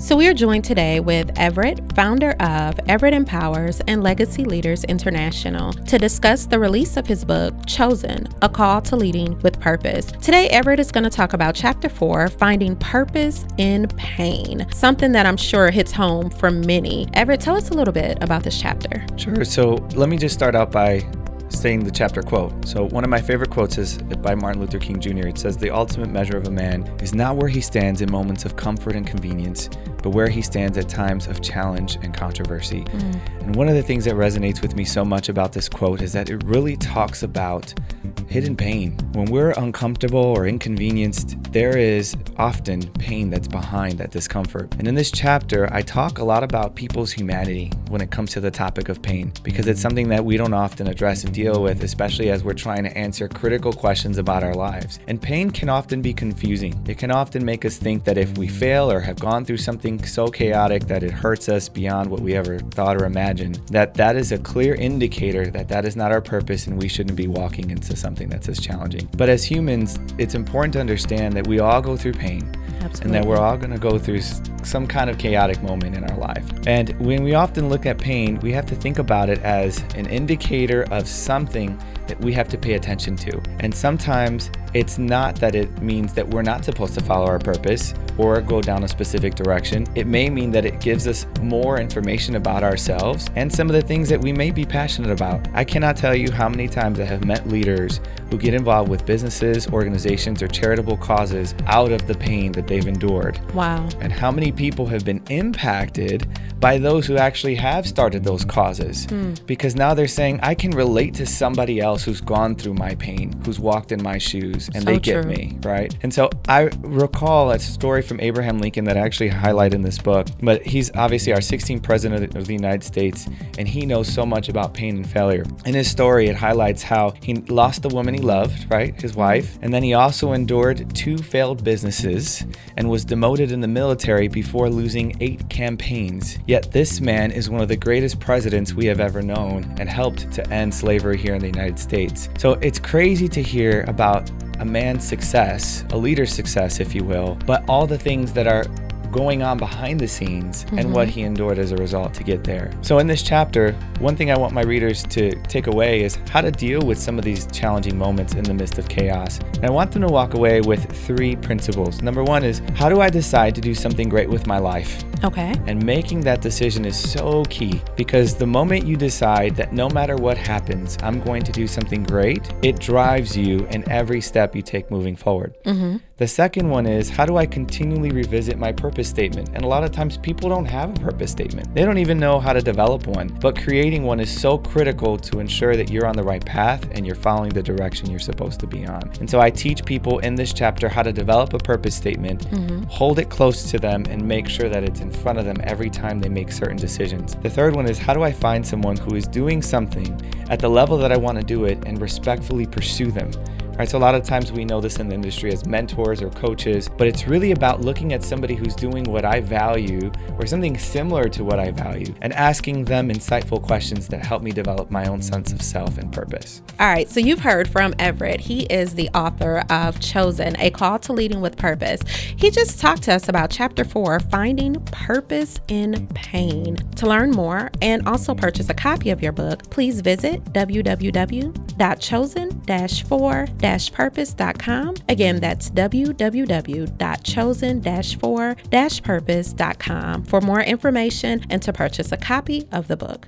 So, we are joined today with Everett, founder of Everett Empowers and Legacy Leaders International, to discuss the release of his book, Chosen A Call to Leading with Purpose. Today, Everett is going to talk about Chapter 4 Finding Purpose in Pain, something that I'm sure hits home for many. Everett, tell us a little bit about this chapter. Sure. So, let me just start out by saying the chapter quote. So, one of my favorite quotes is by Martin Luther King Jr. It says, The ultimate measure of a man is not where he stands in moments of comfort and convenience, but where he stands at times of challenge and controversy. Mm. And one of the things that resonates with me so much about this quote is that it really talks about hidden pain. When we're uncomfortable or inconvenienced, there is often pain that's behind that discomfort. And in this chapter, I talk a lot about people's humanity when it comes to the topic of pain, because it's something that we don't often address and deal with, especially as we're trying to answer critical questions about our lives. And pain can often be confusing. It can often make us think that if we fail or have gone through something so chaotic that it hurts us beyond what we ever thought or imagined, that that is a clear indicator that that is not our purpose and we shouldn't be walking into something that's as challenging. But as humans, it's important to understand that we all go through pain. Absolutely. And that we're all going to go through some kind of chaotic moment in our life. And when we often look at pain, we have to think about it as an indicator of something that we have to pay attention to. And sometimes it's not that it means that we're not supposed to follow our purpose or go down a specific direction. It may mean that it gives us more information about ourselves and some of the things that we may be passionate about. I cannot tell you how many times I have met leaders who get involved with businesses, organizations, or charitable causes out of the pain that they've endured. Wow. And how many people have been impacted by those who actually have started those causes mm. because now they're saying, I can relate to somebody else who's gone through my pain, who's walked in my shoes, and so they get true. me, right? And so I recall a story from Abraham Lincoln that I actually highlight in this book, but he's obviously our 16th president of the United States, and he knows so much about pain and failure. In his story, it highlights how he lost the woman he loved, right? His wife, and then he also endured two failed businesses and was demoted in the military before losing eight campaigns. Yet this man is one of the greatest presidents we have ever known and helped to end slavery here in the United States. So it's crazy to hear about a man's success, a leader's success, if you will, but all the things that are going on behind the scenes mm-hmm. and what mm-hmm. he endured as a result to get there. So, in this chapter, one thing I want my readers to take away is how to deal with some of these challenging moments in the midst of chaos. And I want them to walk away with three principles. Number one is how do I decide to do something great with my life? Okay. And making that decision is so key because the moment you decide that no matter what happens, I'm going to do something great, it drives you in every step you take moving forward. Mm-hmm. The second one is how do I continually revisit my purpose statement? And a lot of times people don't have a purpose statement. They don't even know how to develop one. But creating one is so critical to ensure that you're on the right path and you're following the direction you're supposed to be on. And so I teach people in this chapter how to develop a purpose statement, mm-hmm. hold it close to them, and make sure that it's in front of them every time they make certain decisions. The third one is how do I find someone who is doing something at the level that I want to do it and respectfully pursue them? Right, so a lot of times we know this in the industry as mentors or coaches, but it's really about looking at somebody who's doing what I value or something similar to what I value and asking them insightful questions that help me develop my own sense of self and purpose. All right, so you've heard from Everett. He is the author of Chosen, A Call to Leading with Purpose. He just talked to us about chapter four, Finding Purpose in Pain. To learn more and also purchase a copy of your book, please visit www www.chosen-4-purpose.com. Again, that's www.chosen-for-purpose.com for more information and to purchase a copy of the book.